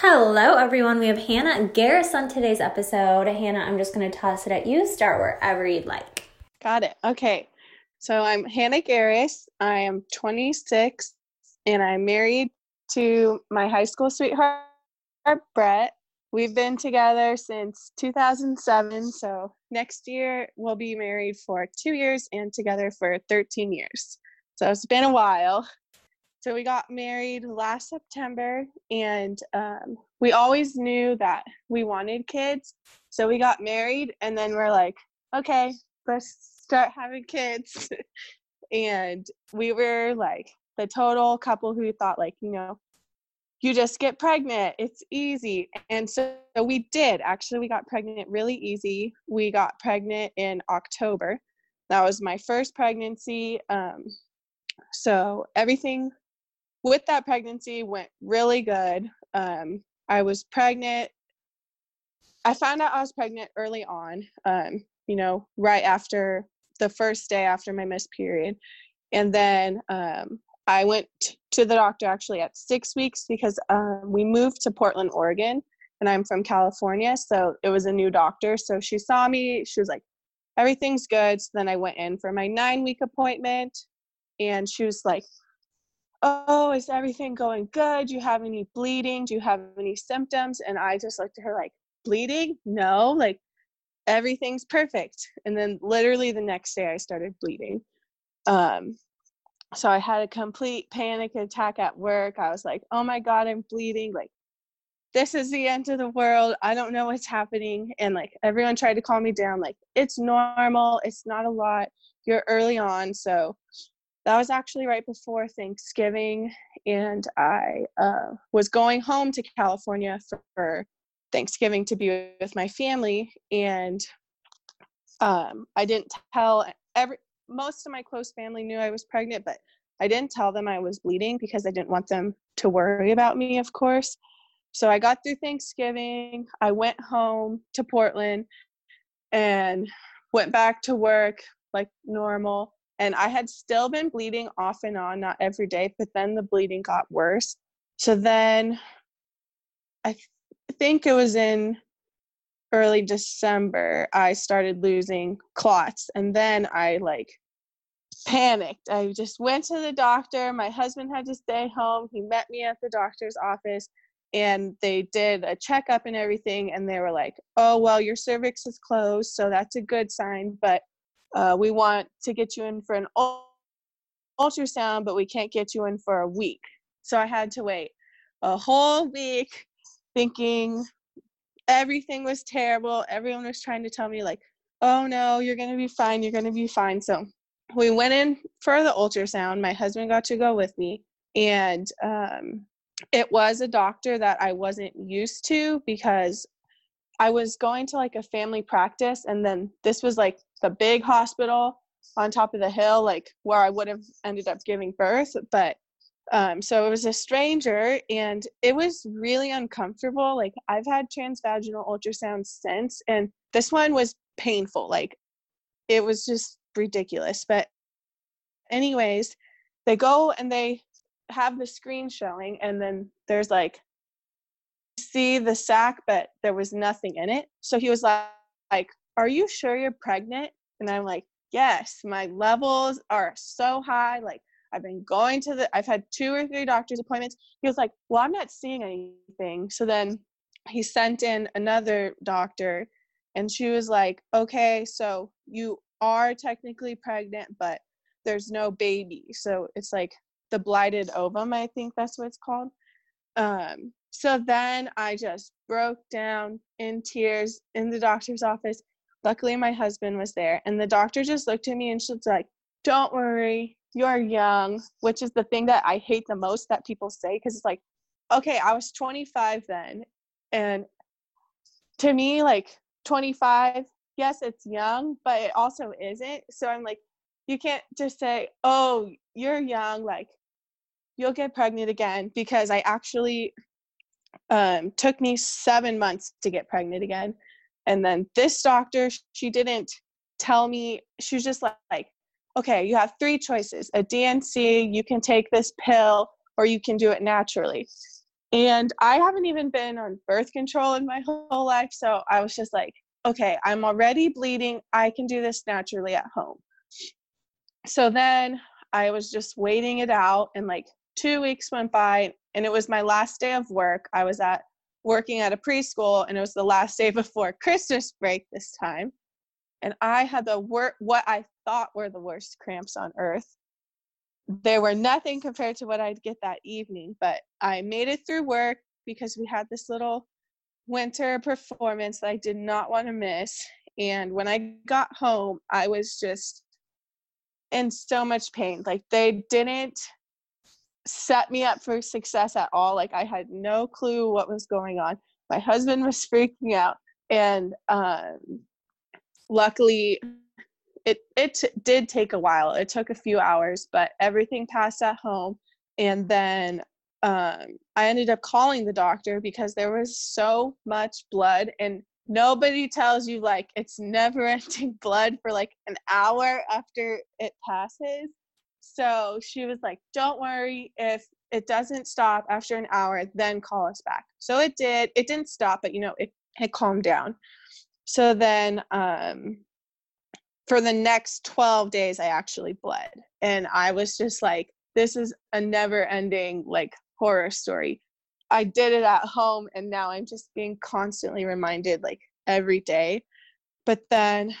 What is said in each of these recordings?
Hello, everyone. We have Hannah Garris on today's episode. Hannah, I'm just going to toss it at you. Start wherever you'd like. Got it. Okay. So I'm Hannah Garris. I am 26 and I'm married to my high school sweetheart, Brett. We've been together since 2007. So next year we'll be married for two years and together for 13 years. So it's been a while. So we got married last September, and um, we always knew that we wanted kids. So we got married, and then we're like, okay, let's start having kids. and we were like the total couple who thought, like, you know, you just get pregnant, it's easy. And so, we did. Actually, we got pregnant really easy. We got pregnant in October. That was my first pregnancy. Um, so everything with that pregnancy went really good. Um, I was pregnant. I found out I was pregnant early on, um, you know, right after the first day after my missed period. And then um, I went to the doctor actually at six weeks because um, we moved to Portland, Oregon, and I'm from California. So it was a new doctor. So she saw me. She was like, everything's good. So then I went in for my nine week appointment. And she was like, oh is everything going good? Do you have any bleeding? Do you have any symptoms? And i just looked at her like bleeding? No like everything's perfect. And then literally the next day i started bleeding. Um so i had a complete panic attack at work. I was like oh my god i'm bleeding like this is the end of the world. I don't know what's happening. And like everyone tried to calm me down like it's normal. It's not a lot. You're early on so that was actually right before Thanksgiving, and I uh, was going home to California for, Thanksgiving to be with my family, and um, I didn't tell every. Most of my close family knew I was pregnant, but I didn't tell them I was bleeding because I didn't want them to worry about me, of course. So I got through Thanksgiving. I went home to Portland and went back to work like normal and I had still been bleeding off and on, not every day, but then the bleeding got worse. So then I th- think it was in early December, I started losing clots. And then I like panicked. I just went to the doctor. My husband had to stay home. He met me at the doctor's office and they did a checkup and everything. And they were like, oh, well, your cervix is closed. So that's a good sign. But uh, we want to get you in for an ultrasound, but we can't get you in for a week. So I had to wait a whole week thinking everything was terrible. Everyone was trying to tell me, like, oh no, you're going to be fine. You're going to be fine. So we went in for the ultrasound. My husband got to go with me. And um, it was a doctor that I wasn't used to because I was going to like a family practice, and then this was like the big hospital on top of the hill, like where I would have ended up giving birth. But um, so it was a stranger, and it was really uncomfortable. Like I've had transvaginal ultrasounds since, and this one was painful. Like it was just ridiculous. But, anyways, they go and they have the screen showing, and then there's like see the sac, but there was nothing in it. So he was like, like, Are you sure you're pregnant? And I'm like, Yes, my levels are so high. Like, I've been going to the, I've had two or three doctor's appointments. He was like, Well, I'm not seeing anything. So then he sent in another doctor and she was like, Okay, so you are technically pregnant, but there's no baby. So it's like the blighted ovum, I think that's what it's called. Um, so then I just broke down in tears in the doctor's office. Luckily, my husband was there, and the doctor just looked at me and she was like, Don't worry, you're young, which is the thing that I hate the most that people say because it's like, okay, I was 25 then. And to me, like 25, yes, it's young, but it also isn't. So I'm like, you can't just say, oh, you're young, like you'll get pregnant again because I actually um, took me seven months to get pregnant again. And then this doctor, she didn't tell me, she was just like, like okay, you have three choices a D&C, you can take this pill, or you can do it naturally. And I haven't even been on birth control in my whole life. So I was just like, okay, I'm already bleeding. I can do this naturally at home. So then I was just waiting it out, and like two weeks went by, and it was my last day of work. I was at working at a preschool, and it was the last day before Christmas break this time. And I had the work what I thought were the worst cramps on earth. They were nothing compared to what I'd get that evening, but I made it through work because we had this little winter performance that I did not want to miss. And when I got home, I was just in so much pain. Like they didn't set me up for success at all. Like I had no clue what was going on. My husband was freaking out. And um, luckily, it it t- did take a while. It took a few hours, but everything passed at home. And then um, I ended up calling the doctor because there was so much blood, and nobody tells you like it's never ending blood for like an hour after it passes. So she was like, "Don't worry if it doesn't stop after an hour, then call us back." So it did. It didn't stop, but you know, it had calmed down. So then um, for the next 12 days i actually bled and i was just like this is a never ending like horror story i did it at home and now i'm just being constantly reminded like every day but then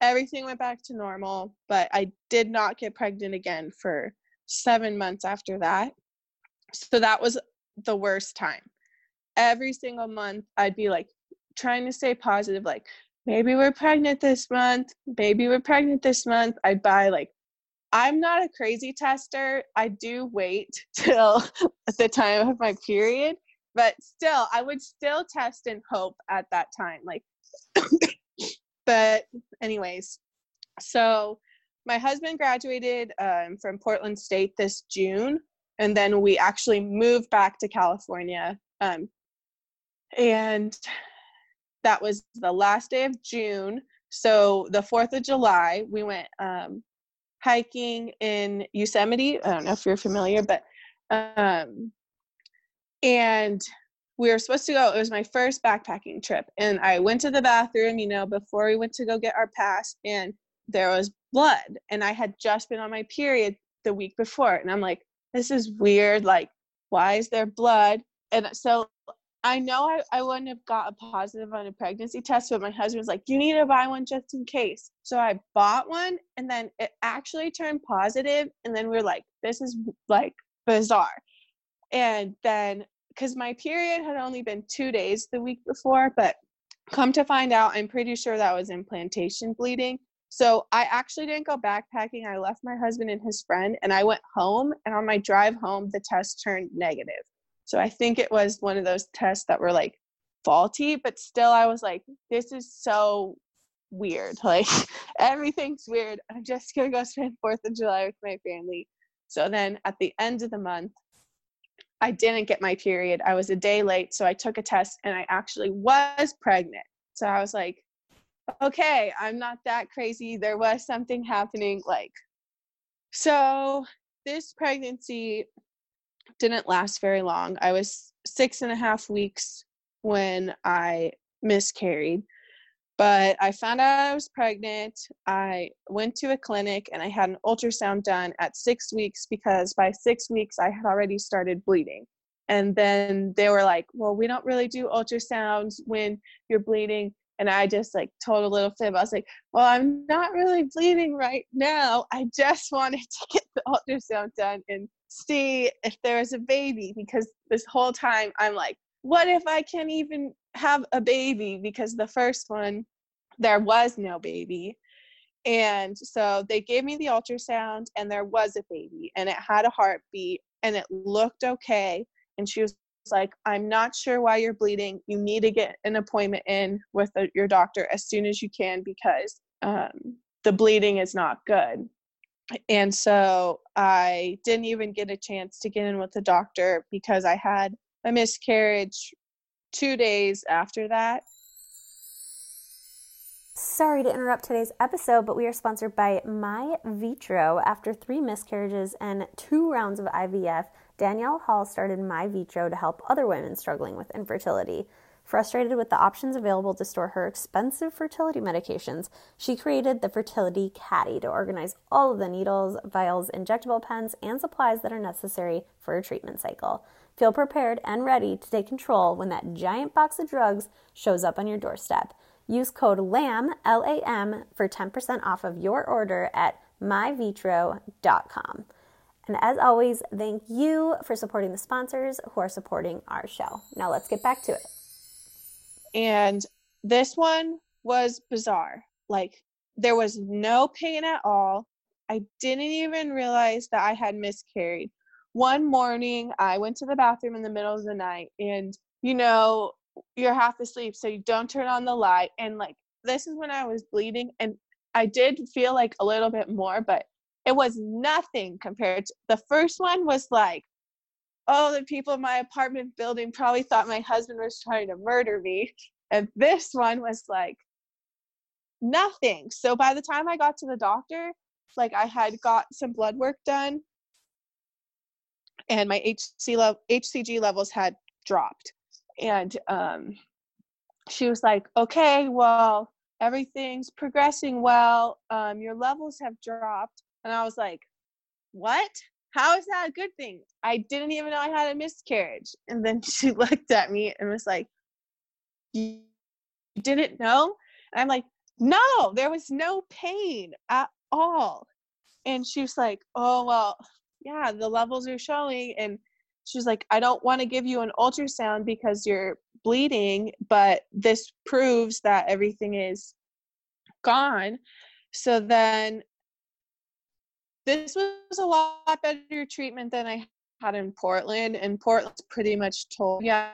everything went back to normal but i did not get pregnant again for seven months after that so that was the worst time every single month i'd be like trying to stay positive like maybe we're pregnant this month, maybe we're pregnant this month. I'd buy like I'm not a crazy tester. I do wait till the time of my period, but still, I would still test and hope at that time. Like, but, anyways, so my husband graduated um, from Portland State this June, and then we actually moved back to California. Um, and that was the last day of June. So the 4th of July, we went um, hiking in Yosemite. I don't know if you're familiar, but um, and we were supposed to go. It was my first backpacking trip, and I went to the bathroom, you know, before we went to go get our pass, and there was blood, and I had just been on my period the week before, and I'm like, this is weird. Like, why is there blood? And so I know I, I wouldn't have got a positive on a pregnancy test, but my husband was like, You need to buy one just in case. So I bought one and then it actually turned positive, And then we are like, This is like bizarre. And then, because my period had only been two days the week before, but come to find out, I'm pretty sure that was implantation bleeding. So I actually didn't go backpacking. I left my husband and his friend, and I went home. And on my drive home, the test turned negative. So I think it was one of those tests that were like faulty, but still I was like, this is so weird. Like everything's weird. I'm just gonna go spend Fourth of July with my family. So then at the end of the month, I didn't get my period. I was a day late, so I took a test and I actually was pregnant. So I was like, okay, I'm not that crazy. There was something happening. Like, so this pregnancy didn't last very long. I was six and a half weeks when I miscarried. But I found out I was pregnant. I went to a clinic and I had an ultrasound done at six weeks because by six weeks I had already started bleeding. And then they were like, Well, we don't really do ultrasounds when you're bleeding. And I just like told a little fib. I was like, Well, I'm not really bleeding right now. I just wanted to get the ultrasound done and see if there's a baby because this whole time I'm like, what if I can't even have a baby? Because the first one, there was no baby. And so they gave me the ultrasound, and there was a baby, and it had a heartbeat, and it looked okay. And she was like, I'm not sure why you're bleeding. You need to get an appointment in with your doctor as soon as you can because um, the bleeding is not good. And so I didn't even get a chance to get in with the doctor because I had a miscarriage two days after that. Sorry to interrupt today's episode, but we are sponsored by MyVitro. After three miscarriages and two rounds of IVF, Danielle Hall started MyVitro to help other women struggling with infertility. Frustrated with the options available to store her expensive fertility medications, she created the Fertility Caddy to organize all of the needles, vials, injectable pens, and supplies that are necessary for a treatment cycle. Feel prepared and ready to take control when that giant box of drugs shows up on your doorstep. Use code LAM, L A M, for 10% off of your order at myvitro.com. And as always, thank you for supporting the sponsors who are supporting our show. Now let's get back to it. And this one was bizarre. Like, there was no pain at all. I didn't even realize that I had miscarried. One morning, I went to the bathroom in the middle of the night, and you know, you're half asleep, so you don't turn on the light. And like, this is when I was bleeding, and I did feel like a little bit more, but it was nothing compared to the first one was like oh the people in my apartment building probably thought my husband was trying to murder me and this one was like nothing so by the time i got to the doctor like i had got some blood work done and my HC level, hcg levels had dropped and um, she was like okay well everything's progressing well um, your levels have dropped and I was like, what? How is that a good thing? I didn't even know I had a miscarriage. And then she looked at me and was like, you didn't know? And I'm like, no, there was no pain at all. And she was like, oh, well, yeah, the levels are showing. And she's like, I don't want to give you an ultrasound because you're bleeding, but this proves that everything is gone. So then this was a lot better treatment than I had in Portland, and Portland's pretty much told yeah,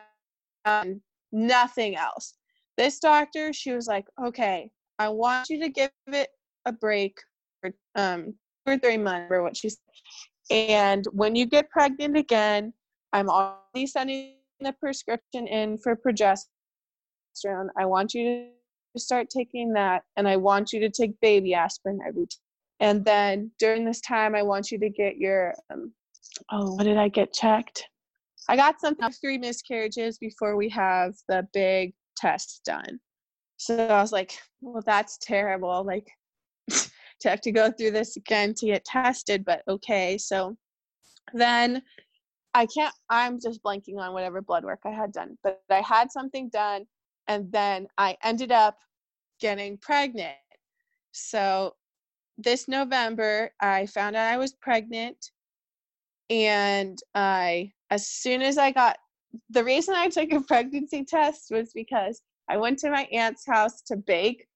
um, nothing else. This doctor, she was like, okay, I want you to give it a break for um, two or three months, or what she said. And when you get pregnant again, I'm already sending the prescription in for progesterone. I want you to start taking that, and I want you to take baby aspirin every and then during this time, I want you to get your, um, oh, what did I get checked? I got some three miscarriages before we have the big test done. So I was like, well, that's terrible. Like, to have to go through this again to get tested, but okay. So then I can't, I'm just blanking on whatever blood work I had done, but I had something done and then I ended up getting pregnant. So this November, I found out I was pregnant. And I, as soon as I got, the reason I took a pregnancy test was because I went to my aunt's house to bake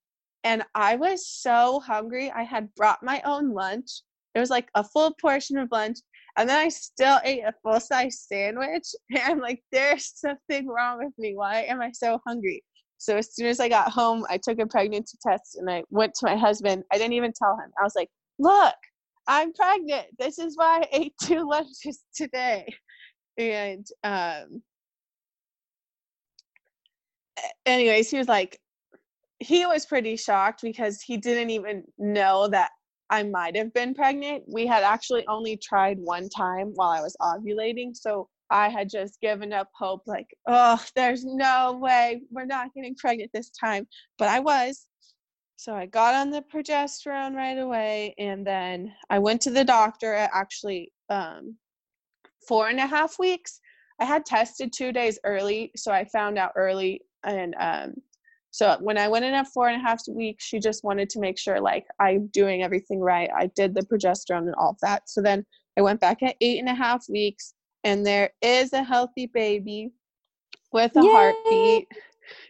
and I was so hungry. I had brought my own lunch. It was like a full portion of lunch. And then I still ate a full size sandwich. And I'm like, there's something wrong with me. Why am I so hungry? So as soon as I got home, I took a pregnancy test and I went to my husband. I didn't even tell him. I was like, look, I'm pregnant. This is why I ate two lunches today. And um anyways, he was like he was pretty shocked because he didn't even know that I might have been pregnant. We had actually only tried one time while I was ovulating. So I had just given up hope, like, oh, there's no way we're not getting pregnant this time. But I was. So I got on the progesterone right away. And then I went to the doctor at actually um, four and a half weeks. I had tested two days early. So I found out early. And um, so when I went in at four and a half weeks, she just wanted to make sure like I'm doing everything right. I did the progesterone and all of that. So then I went back at eight and a half weeks and there is a healthy baby with a Yay! heartbeat.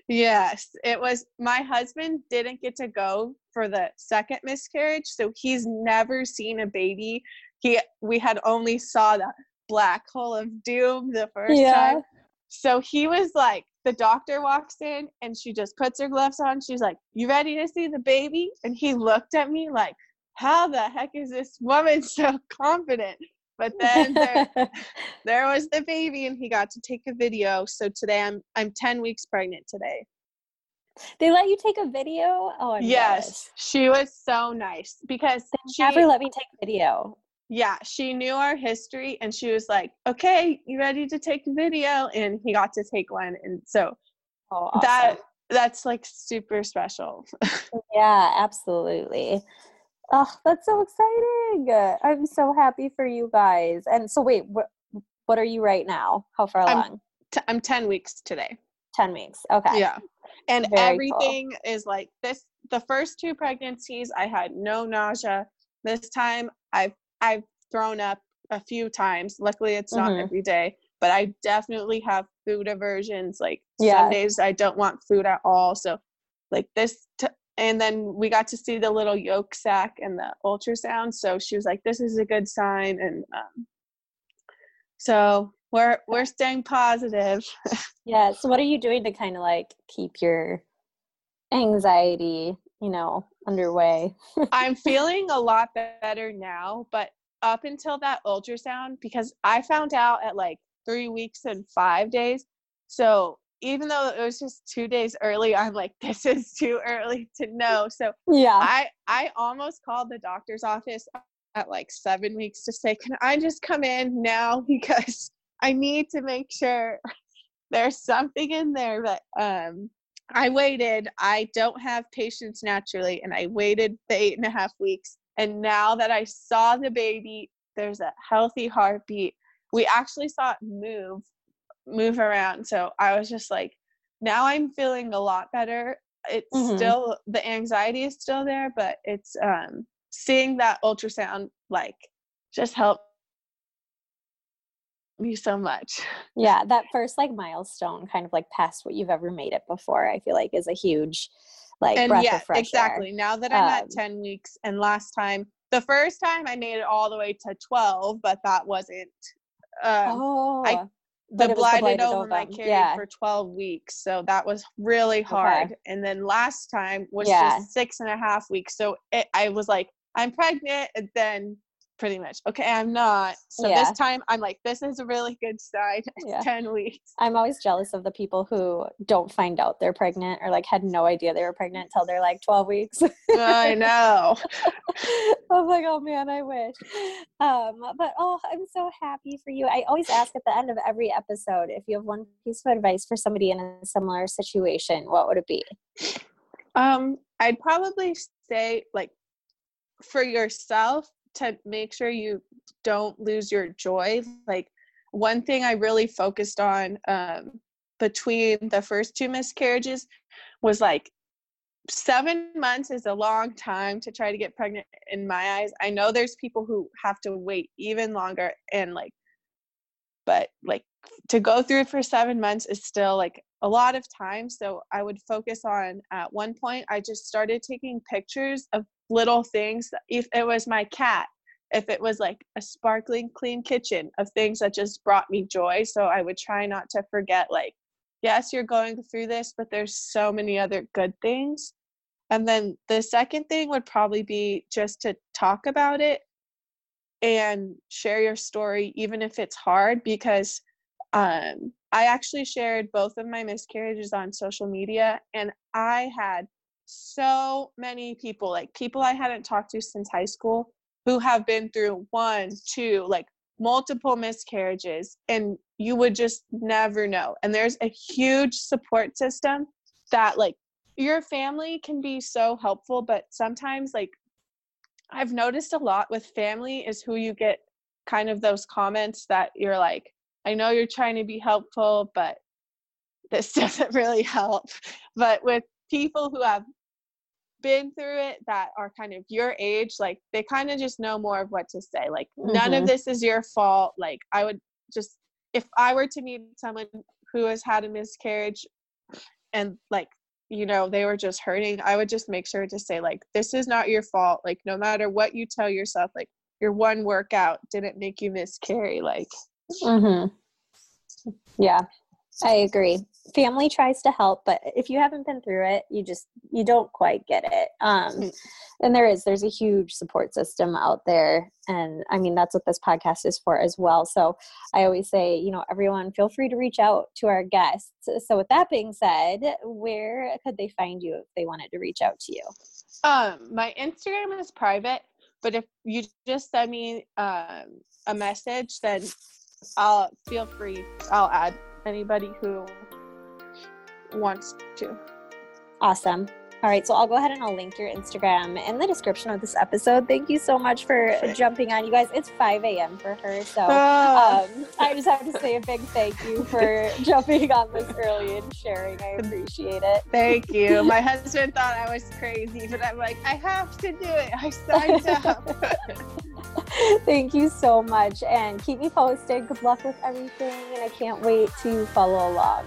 Yes, it was my husband didn't get to go for the second miscarriage, so he's never seen a baby. He we had only saw the black hole of doom the first yeah. time. So he was like, the doctor walks in and she just puts her gloves on. She's like, You ready to see the baby? And he looked at me like, How the heck is this woman so confident? But then there, there was the baby and he got to take a video. So today I'm I'm 10 weeks pregnant today. They let you take a video? Oh, I'm yes. She was so nice because they she never let me take video. Yeah, she knew our history and she was like, "Okay, you ready to take a video?" And he got to take one, and so oh, awesome. that that's like super special. yeah, absolutely. Oh, that's so exciting! I'm so happy for you guys. And so, wait, what what are you right now? How far I'm, along? T- I'm ten weeks today. Ten weeks. Okay. Yeah, and Very everything cool. is like this. The first two pregnancies, I had no nausea. This time, I've I've thrown up a few times. Luckily, it's not mm-hmm. every day, but I definitely have food aversions. Like yeah. some days I don't want food at all. So, like this, t- and then we got to see the little yolk sac and the ultrasound. So she was like, "This is a good sign," and um, so we're we're staying positive. yeah. So, what are you doing to kind of like keep your anxiety you know, underway. I'm feeling a lot better now, but up until that ultrasound, because I found out at like three weeks and five days. So even though it was just two days early, I'm like, this is too early to know. So yeah, I I almost called the doctor's office at like seven weeks to say, can I just come in now because I need to make sure there's something in there. But um, I waited. I don't have patience naturally, and I waited the eight and a half weeks. And now that I saw the baby, there's a healthy heartbeat. We actually saw it move, move around. So I was just like, now I'm feeling a lot better. It's mm-hmm. still the anxiety is still there, but it's um seeing that ultrasound like just helped me so much. Yeah, that first like milestone, kind of like past what you've ever made it before, I feel like is a huge like and breath yeah, of fresh exactly. Air. Now that I'm um, at ten weeks, and last time, the first time I made it all the way to twelve, but that wasn't. Um, oh. I the blighted, ovum I carried yeah. for 12 weeks so that was really hard okay. and then last time was yeah. just six and a half weeks so it, i was like i'm pregnant and then pretty much. Okay i'm not. So yeah. this time i'm like this is a really good sign. Yeah. 10 weeks. I'm always jealous of the people who don't find out they're pregnant or like had no idea they were pregnant until they're like 12 weeks. I know. I'm like oh man i wish. Um but oh i'm so happy for you. I always ask at the end of every episode if you have one piece of advice for somebody in a similar situation what would it be? Um i'd probably say like for yourself to make sure you don't lose your joy. Like one thing i really focused on um, between the first two miscarriages was like seven months is a long time to try to get pregnant in my eyes. I know there's people who have to wait even longer and like but like to go through it for seven months is still like a lot of time. So i would focus on at one point i just started taking pictures of little things if it was my cat if it was like a sparkling clean kitchen of things that just brought me joy. So i would try not to forget like yes you're going through this but there's so many other good things. And then the second thing would probably be just to talk about it and share your story even if it's hard because um, i actually shared both of my miscarriages on social media and i had so many people, like people I hadn't talked to since high school, who have been through one, two, like multiple miscarriages, and you would just never know. And there's a huge support system that, like, your family can be so helpful, but sometimes, like, I've noticed a lot with family is who you get kind of those comments that you're like, I know you're trying to be helpful, but this doesn't really help. But with people who have been through it that are kind of your age like they kind of just know more of what to say like mm-hmm. none of mm-hmm. this is your fault like i would just if i were to meet someone who has had a miscarriage and like you know they were just hurting i would just make sure to say like this is not your fault like no matter what you tell yourself like your one workout didn't make you miscarry like mm-hmm. yeah I agree. Family tries to help, but if you haven't been through it, you just you don't quite get it. Um, mm. and there is there's a huge support system out there, and I mean that's what this podcast is for as well. So I always say, you know, everyone feel free to reach out to our guests. So with that being said, where could they find you if they wanted to reach out to you? Um, my Instagram is private, but if you just send me um, a message, then I'll feel free. I'll add anybody who wants to. Awesome. All right, so I'll go ahead and I'll link your Instagram in the description of this episode. Thank you so much for jumping on, you guys. It's 5 a.m. for her, so ah. um, I just have to say a big thank you for jumping on this early and sharing. I appreciate it. Thank you. My husband thought I was crazy, but I'm like, I have to do it. I signed up. Thank you so much. And keep me posted. Good luck with everything. And I can't wait to follow along.